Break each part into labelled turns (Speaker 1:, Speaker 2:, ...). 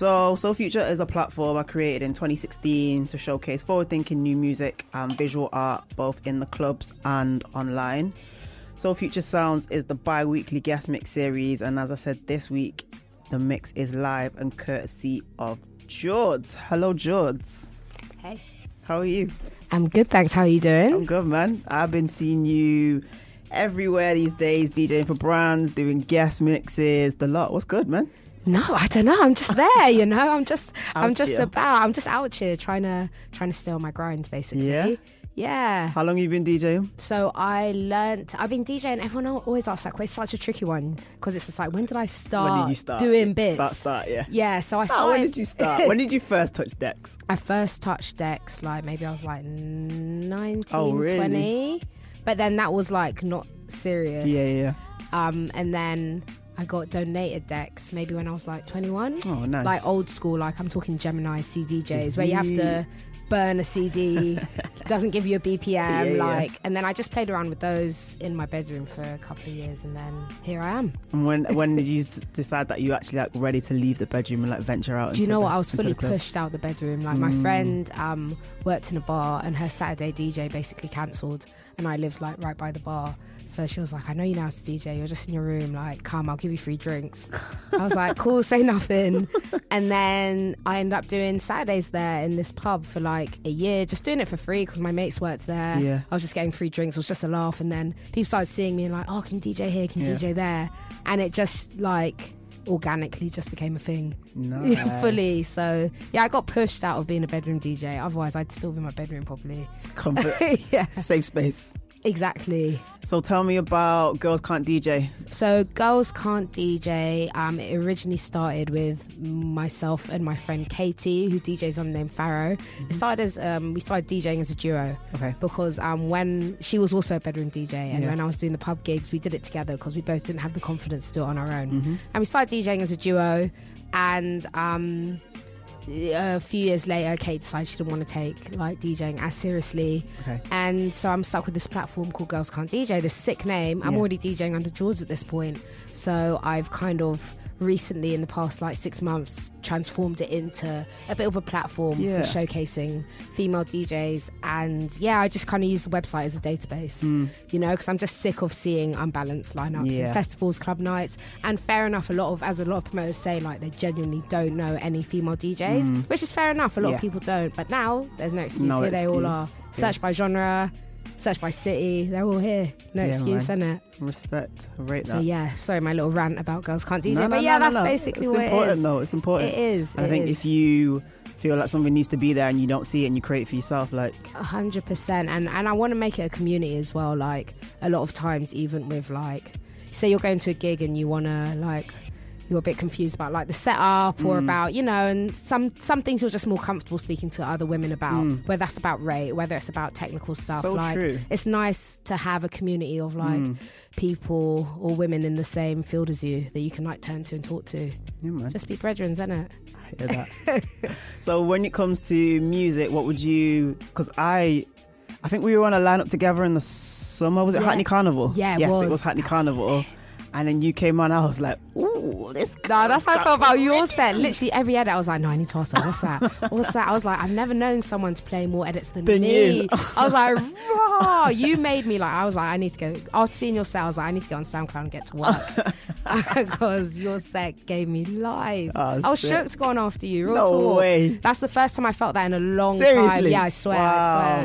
Speaker 1: So, Soul Future is a platform I created in 2016 to showcase forward thinking new music and visual art both in the clubs and online. Soul Future Sounds is the bi weekly guest mix series, and as I said this week, the mix is live and courtesy of Jords. Hello, Jords.
Speaker 2: Hey.
Speaker 1: How are you?
Speaker 2: I'm good, thanks. How are you doing?
Speaker 1: I'm good, man. I've been seeing you everywhere these days, DJing for brands, doing guest mixes, the lot. What's good, man?
Speaker 2: No, I don't know. I'm just there, you know. I'm just I'm just
Speaker 1: here.
Speaker 2: about I'm just out here trying to trying to stay on my grind basically.
Speaker 1: Yeah?
Speaker 2: Yeah.
Speaker 1: How long have you been DJing?
Speaker 2: So I learnt I've been DJing everyone always asks that question. It's such a tricky one because it's just like when did I start,
Speaker 1: when did you start?
Speaker 2: doing bits?
Speaker 1: Start, start, yeah.
Speaker 2: Yeah, so I
Speaker 1: Oh,
Speaker 2: started
Speaker 1: when did you start? when did you first touch decks?
Speaker 2: I first touched decks like maybe I was like 19,
Speaker 1: Oh, really?
Speaker 2: 20. But then that was like not serious.
Speaker 1: Yeah, yeah.
Speaker 2: Um, and then I got donated decks maybe when I was like 21.
Speaker 1: Oh, nice.
Speaker 2: Like old school, like I'm talking Gemini CDJs, where you have to burn a CD, doesn't give you a BPM,
Speaker 1: Yeah, yeah.
Speaker 2: like, and then I just played around with those in my bedroom for a couple of years, and then here I am.
Speaker 1: And when when did you decide that you actually like ready to leave the bedroom and like venture out?
Speaker 2: Do you know
Speaker 1: the-
Speaker 2: what? I was fully pushed out the bedroom. Like my friend um, worked in a bar, and her Saturday DJ basically cancelled, and I lived like right by the bar. So she was like, "I know you know how to DJ. You're just in your room. Like, come, I'll give you free drinks." I was like, "Cool, say nothing." And then I ended up doing Saturdays there in this pub for like a year, just doing it for free because my mates worked there.
Speaker 1: Yeah.
Speaker 2: I was just getting free drinks. It was just a laugh, and then people started seeing me and like, "Oh, can DJ here? Can
Speaker 1: Yeah.
Speaker 2: DJ there?" And it just like organically just became a thing.
Speaker 1: Nice.
Speaker 2: Fully. So yeah, I got pushed out of being a bedroom DJ. Otherwise, I'd still be in my bedroom probably.
Speaker 1: Comfort,
Speaker 2: yeah,
Speaker 1: safe space.
Speaker 2: Exactly.
Speaker 1: So tell me about Girls Can't DJ.
Speaker 2: So girls can't DJ. Um, it originally started with myself and my friend Katie, who DJs on the name Farrow. It started as um, we started DJing as a duo
Speaker 1: Okay.
Speaker 2: because um, when she was also a bedroom DJ, and
Speaker 1: Yeah.
Speaker 2: when I was doing the pub gigs, we did it together because we both didn't have the confidence to do it on our own.
Speaker 1: Mm-hmm.
Speaker 2: And we started DJing as a duo, and um, a few years later, Kate decided she didn't want to take like DJing as seriously,
Speaker 1: Okay.
Speaker 2: and so I'm stuck with this platform called Girls Can't DJ. This sick name. I'm already DJing under Jords at this point, so I've kind of recently in the past like six months transformed it into a bit of a platform
Speaker 1: Yeah.
Speaker 2: for showcasing female DJs and yeah I just kind of use the website as a database you know because I'm just sick of seeing unbalanced lineups
Speaker 1: Yeah.
Speaker 2: and festivals club nights and fair enough a lot of as a lot of promoters say like they genuinely don't know any female DJs which is fair enough a lot
Speaker 1: Mm. Yeah.
Speaker 2: of people don't but now there's no excuse
Speaker 1: No
Speaker 2: here they all are
Speaker 1: excuse.
Speaker 2: search by genre search by city they're all here no
Speaker 1: Yeah,
Speaker 2: excuse
Speaker 1: man.
Speaker 2: isn't it
Speaker 1: Respect. I rate
Speaker 2: so yeah sorry my little rant about girls can't DJ
Speaker 1: No, no,
Speaker 2: but
Speaker 1: no,
Speaker 2: yeah
Speaker 1: no,
Speaker 2: that's
Speaker 1: no.
Speaker 2: basically
Speaker 1: it's
Speaker 2: what
Speaker 1: important,
Speaker 2: it is
Speaker 1: though. It's important.
Speaker 2: it is
Speaker 1: I
Speaker 2: it
Speaker 1: think
Speaker 2: is.
Speaker 1: if you feel like something needs to be there and you don't see it and you create it for yourself, like
Speaker 2: A hundred percent, and and I want to make it a community as well. Like a lot of times, even with like, say you're going to a gig and you want to like, you're a bit confused about like the setup or mm. about you know, and some some things you're just more comfortable speaking to other women about. Mm. Whether that's about rate, whether it's about technical stuff.
Speaker 1: So
Speaker 2: like
Speaker 1: true.
Speaker 2: it's nice to have a community of like mm. people or women in the same field as you that you can like turn to and talk to.
Speaker 1: yeah.
Speaker 2: Just be brethren, isn't it?
Speaker 1: I hear that. so when it comes to music, what would you? Because I, I think we were on a lineup together in the summer. Was it
Speaker 2: Yeah.
Speaker 1: Hackney Carnival?
Speaker 2: Yeah, it
Speaker 1: yes, it
Speaker 2: was.
Speaker 1: was Hackney Carnival. And then you came on. I was like, ooh, this.
Speaker 2: No, that's how I felt about your set. Literally every edit, I was like, no, I need to ask her. What's that? What's that? I was like, I've never known someone to play more edits than,
Speaker 1: Than
Speaker 2: me.
Speaker 1: you.
Speaker 2: I was like, raw. You made me like, I was like, I need to go. After seeing your set, I was like, I need to get on SoundCloud and get to work. Because your set gave me life.
Speaker 1: Oh,
Speaker 2: I was
Speaker 1: sick.
Speaker 2: shook to go on after you. Real
Speaker 1: No
Speaker 2: talk.
Speaker 1: way.
Speaker 2: That's the first time I felt that in a long time. Yeah, I swear. I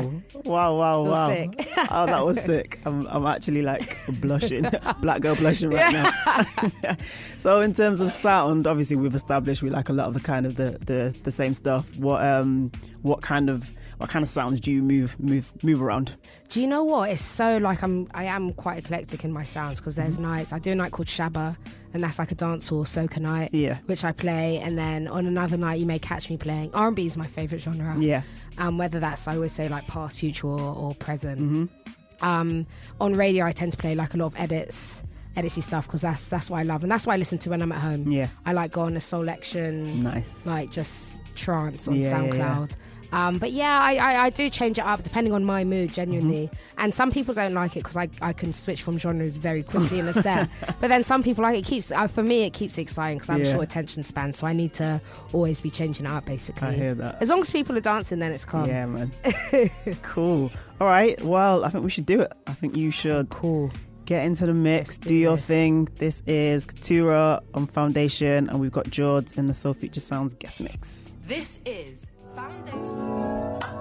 Speaker 1: Wow.
Speaker 2: swear.
Speaker 1: Wow, wow, wow.
Speaker 2: sick.
Speaker 1: oh, that was sick. I'm, I'm actually like blushing. Black girl blushing right now. so in terms of sound, obviously we've established we like a lot of the kind of the, the, the same stuff. What um what kind of what kind of sounds do you move move move around?
Speaker 2: Do you know what? It's so like I'm. I am quite eclectic in my sounds because there's nights. I do a night called Shabba, and that's like a dance hall soca night.
Speaker 1: Yeah.
Speaker 2: Which I play, and then on another night you may catch me playing R&B is my favorite genre.
Speaker 1: Yeah.
Speaker 2: Um, whether that's I always say like past, future, or, or present.
Speaker 1: Mm-hmm.
Speaker 2: Um, on radio I tend to play like a lot of edits, editsy stuff because that's that's what I love, and that's what I listen to when I'm at home.
Speaker 1: Yeah.
Speaker 2: I like going to Soul Action,
Speaker 1: Nice.
Speaker 2: like just trance on
Speaker 1: Yeah, yeah,
Speaker 2: SoundCloud.
Speaker 1: yeah.
Speaker 2: Um, but yeah, I, I, I do change it up depending on my mood, genuinely.
Speaker 1: Mm-hmm.
Speaker 2: And some people don't like it because I, I can switch from genres very quickly in a set. but then some people like it. Keeps uh, for me, it keeps it exciting because I'm
Speaker 1: Yeah.
Speaker 2: short attention span, so I need to always be changing it up. Basically,
Speaker 1: I hear that.
Speaker 2: As long as people are dancing, then it's calm.
Speaker 1: Yeah, man. cool. All right. Well, I think we should do it. I think you should
Speaker 2: Cool.
Speaker 1: Get into the mix, do,
Speaker 2: do
Speaker 1: your
Speaker 2: this.
Speaker 1: thing. This is Katura on Foundation, and we've got Jords in the Soul Future Sounds guest mix.
Speaker 3: This is Foundation.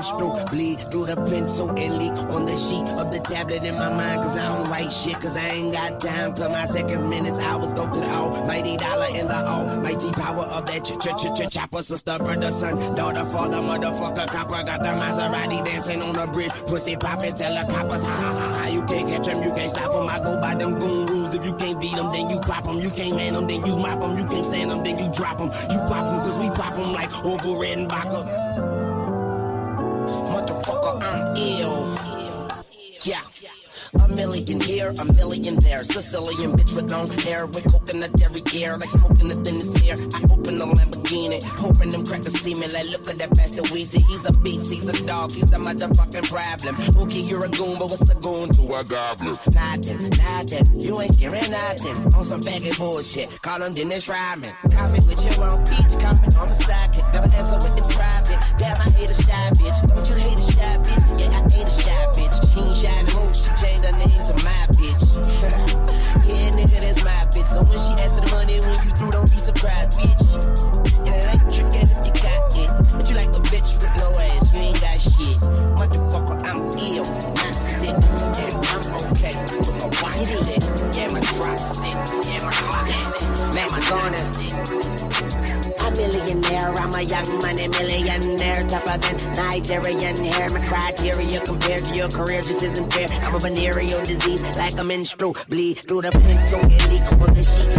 Speaker 4: Menstrual bleed through the pencil and leak on the sheet of the tablet in my mind. Cause I don't write shit, cause I ain't got time. Cause my seconds, minutes, hours go to the almighty dollar in the almighty power of that ch ch ch ch chopper. Sister, brother, son, daughter, father, motherfucker, copper. Got the Maserati dancing on the bridge. Pussy poppin', tell the coppers, ha ha ha ha. You can't catch him, you can't stop him. I go by them goon rules. If you can't beat them, then you pop them. You can't man them, then you mop them. You can't stand them, then you drop them. You pop them, cause we pop them like Red and Motherfucker, A million here, a million there. Sicilian bitch with long hair, with coconut dairy gear, like smoking the thinnest air. I open the Lamborghini, hoping them crackers see me. Like, look at that bastard Weezy. He's a beast, he's a dog, he's a motherfucking problem. Okay, you're a goon, but what's a goon to a goblin? Nothing, nothing. You ain't scaring nothing. On some faggot bullshit. Call him Dennis Rodman. Call me with your own beach, call me on my sidekick. Double answer with it's private. Damn, I hate a shy bitch. Don't you hate a shy bitch? Yeah, I hate a shy bitch. No more. She changed her name to my bitch. yeah, nigga, that's my bitch. So when she asks for the money, when you through, don't be surprised, bitch. And ain't trickin' if you got it. But you like a bitch with no ass. You ain't got shit. Motherfucker, I'm ill. I'm sick. Yeah, I'm okay. With my watch a young money millionaire, tougher than Nigerian hair. My criteria compared to your career just isn't fair. I'm a venereal disease, like a menstrual bleed through the pencil and leak on the sheet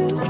Speaker 4: you?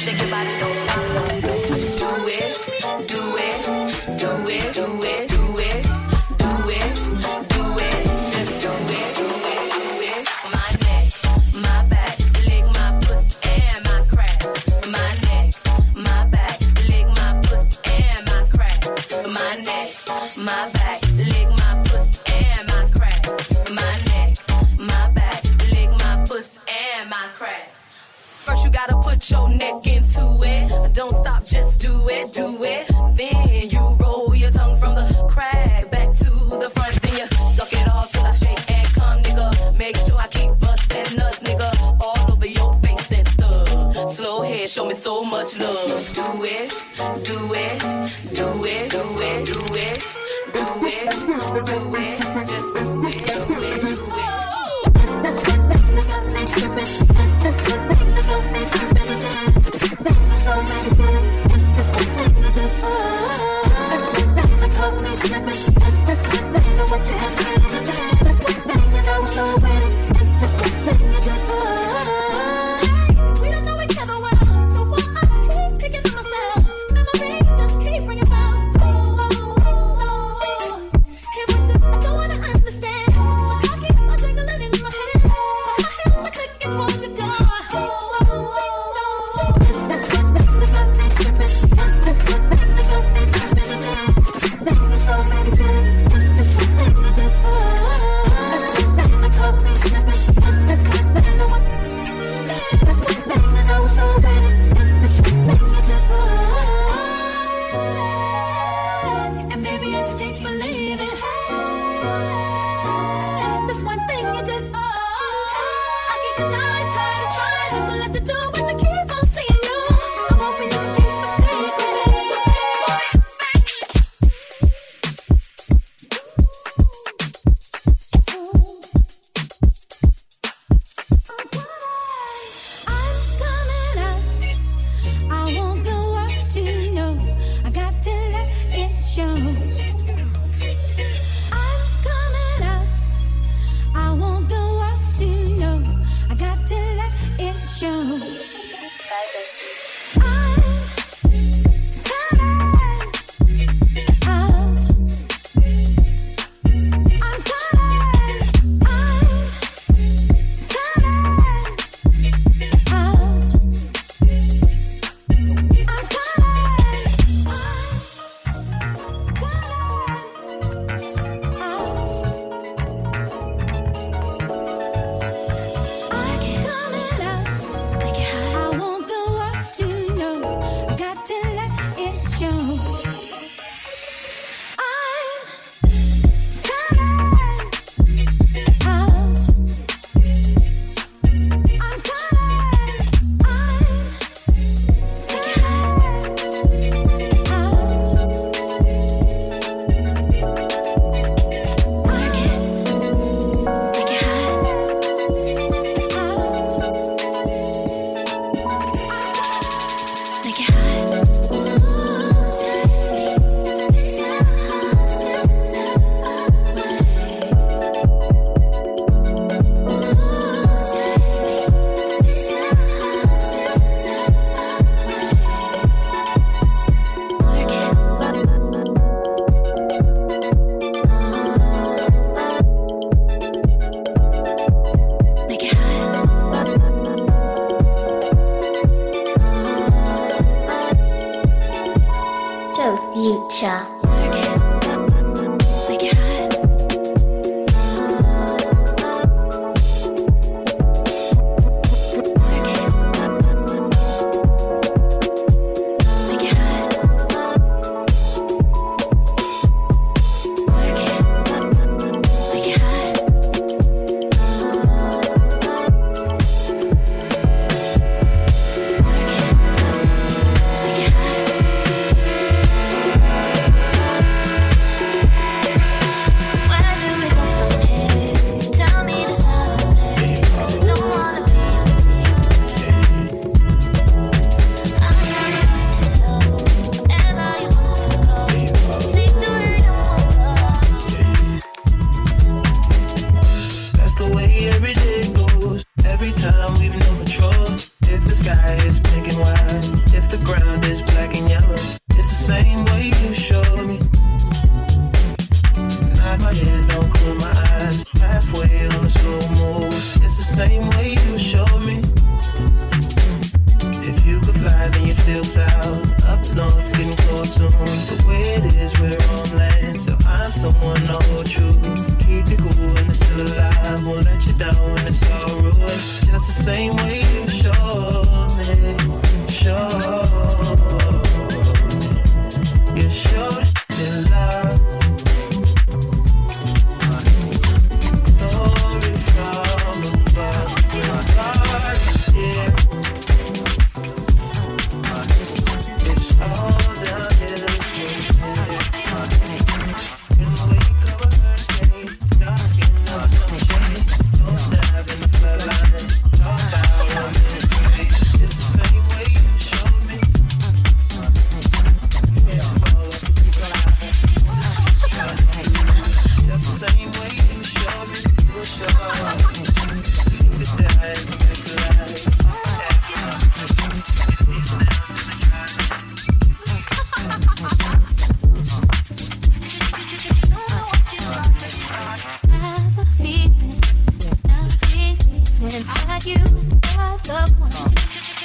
Speaker 3: Shake your body, The
Speaker 5: way it is, so I'm someone old true. Keep it it's still alive, won't let you down when it's all. Just the same way
Speaker 3: loved one.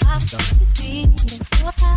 Speaker 3: I've been your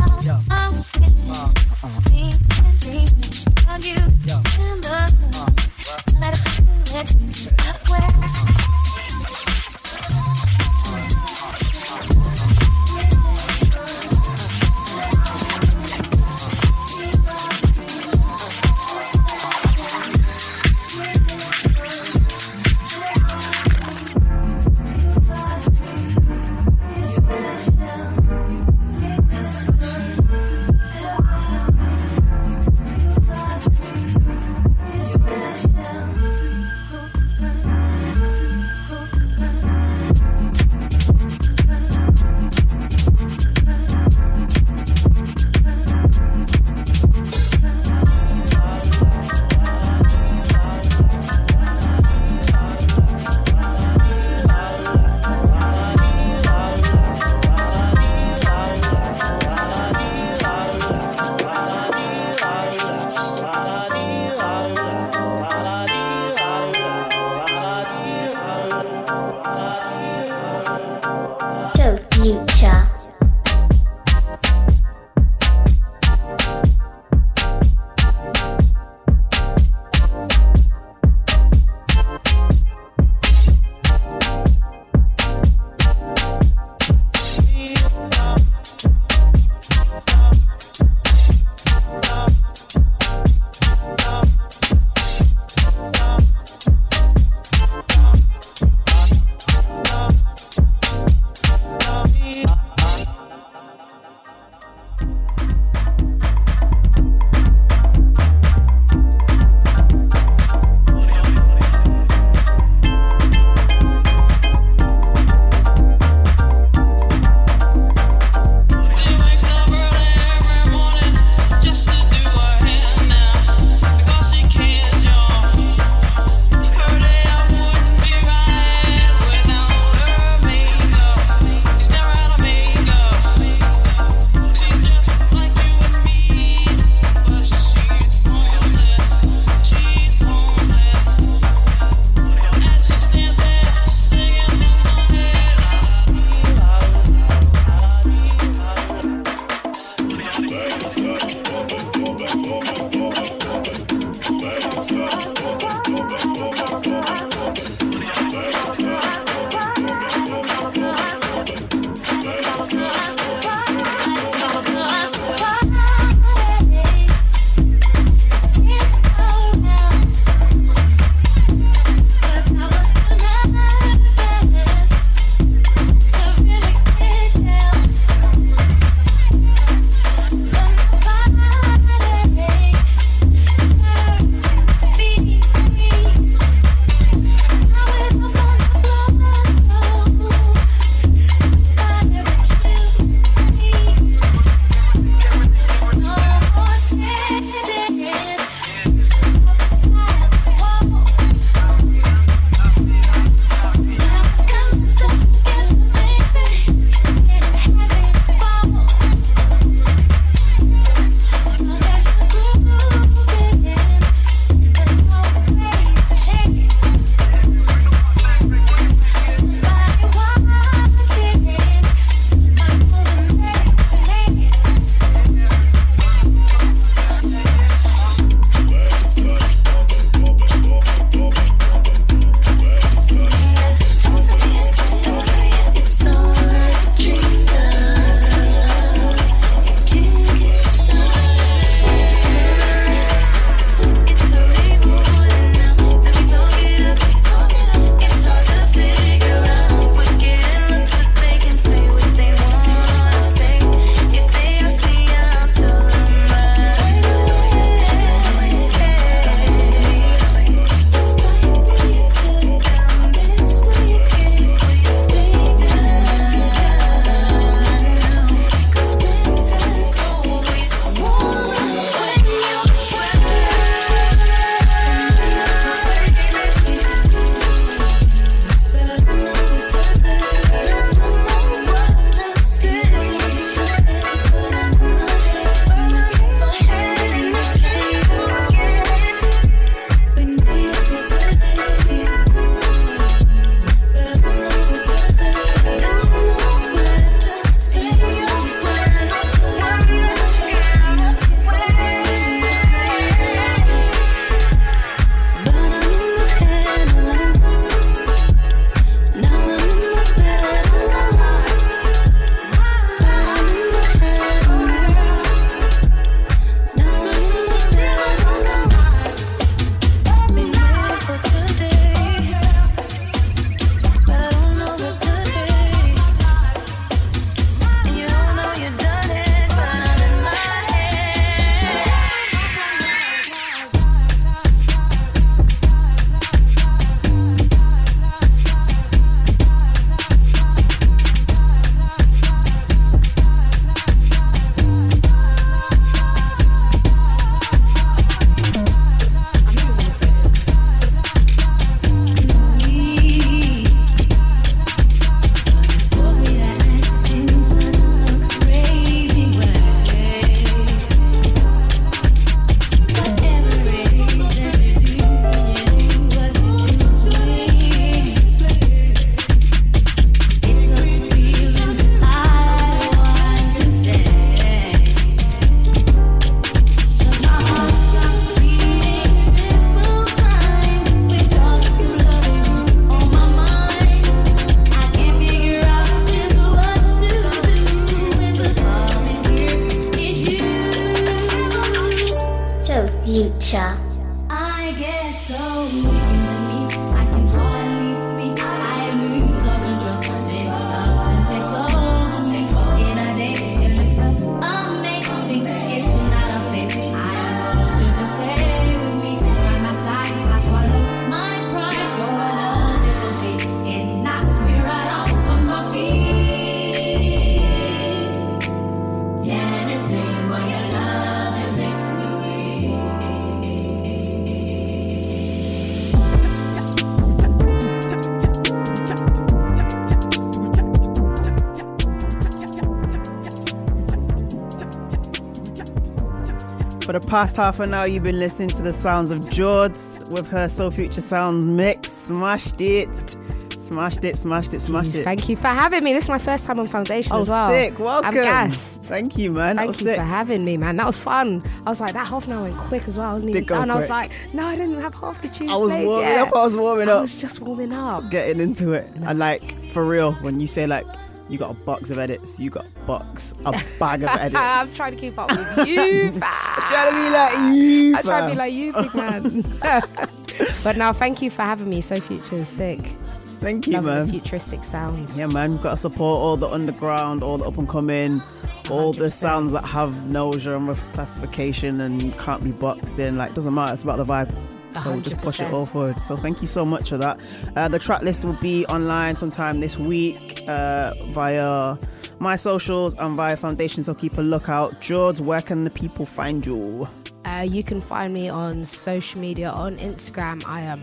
Speaker 3: the
Speaker 1: past half an hour, you've been listening to the sounds of Jords with her So Future Sound mix. Smashed it. Smashed it, smashed it, smashed it.
Speaker 2: Thank you for having me. This is my first time on Foundation
Speaker 1: Oh,
Speaker 2: as well.
Speaker 1: sick. Welcome.
Speaker 2: I'm gassed.
Speaker 1: Thank you, man.
Speaker 2: Thank
Speaker 1: was
Speaker 2: you
Speaker 1: sick.
Speaker 2: for having me, man. That was fun. I was like, that half an hour went quick as well. I wasn't
Speaker 1: Did
Speaker 2: even
Speaker 1: go
Speaker 2: done. I was like, no, I didn't have half the tunes.
Speaker 1: I was warming
Speaker 2: yet.
Speaker 1: up, I was warming
Speaker 2: I
Speaker 1: up.
Speaker 2: was just warming up.
Speaker 1: Getting into it. I like, for real, when you say, like, you got a box of edits, you got a box, a bag of edits.
Speaker 2: I'm trying to keep up with you, fam.
Speaker 1: trying to be like you.
Speaker 2: I'm trying to be like you, big man. but now, thank you for having me. So Future is sick.
Speaker 1: Thank you,
Speaker 2: Love
Speaker 1: man.
Speaker 2: the futuristic sounds.
Speaker 1: Yeah, man, we've got to support all the underground, all the up and coming, all the
Speaker 2: 100%.
Speaker 1: sounds that have no genre classification and can't be boxed in. Like, doesn't matter, it's about the vibe. So we'll just push it all forward. So thank you so much for that. Uh, the track list will be online sometime this week uh, via my socials and via Foundation. So keep a lookout. Jords, where can the people find you?
Speaker 2: Uh, you can find me on social media on Instagram. I am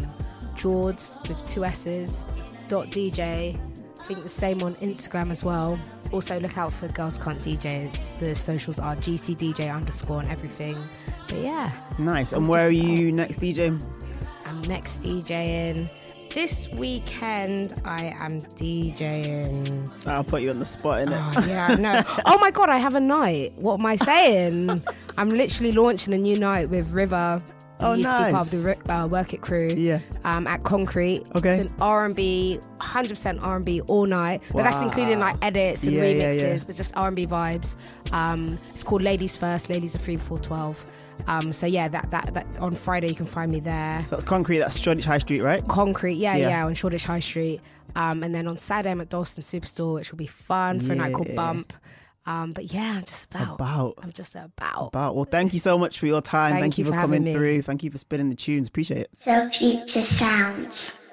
Speaker 2: Jords with two S's dot DJ. I think the same on Instagram as well. Also look out for Girls Can't DJs. The socials are GCDJ underscore and everything. But yeah,
Speaker 1: Nice. And
Speaker 2: I'm
Speaker 1: where are you next, DJ?
Speaker 2: I'm next DJing. This weekend I am DJing.
Speaker 1: I'll put you on the spot in it.
Speaker 2: Oh, yeah, no. oh my god, I have a night. What am I saying? I'm literally launching a new night with River.
Speaker 1: Oh,
Speaker 2: used to be part of the
Speaker 1: nice.
Speaker 2: Uh, Work It crew.
Speaker 1: Yeah.
Speaker 2: Um, at Concrete.
Speaker 1: Okay.
Speaker 2: It's an R&B, 100% R&B all night. But that's including like edits and
Speaker 1: Yeah, yeah,
Speaker 2: remixes,
Speaker 1: yeah.
Speaker 2: but just R&B vibes. Um, it's called Ladies First. Ladies are free before 12. Um, so yeah, that, that that on Friday you can find me there.
Speaker 1: So that's concrete, that's Shoreditch High Street, right?
Speaker 2: Concrete, yeah,
Speaker 1: Yeah.
Speaker 2: yeah, on Shoreditch High Street. Um, and then on Saturday I'm at Dalston Superstore, which will be fun for a night called Bump. Um, but yeah, I'm just about.
Speaker 1: About.
Speaker 2: I'm just about.
Speaker 1: About. Well, thank you so much for your time.
Speaker 2: Thank
Speaker 1: Thank,
Speaker 2: you
Speaker 1: you for
Speaker 2: for
Speaker 1: coming
Speaker 2: me.
Speaker 1: through. Thank you for spinning the tunes. Appreciate it.
Speaker 6: So Future Sounds.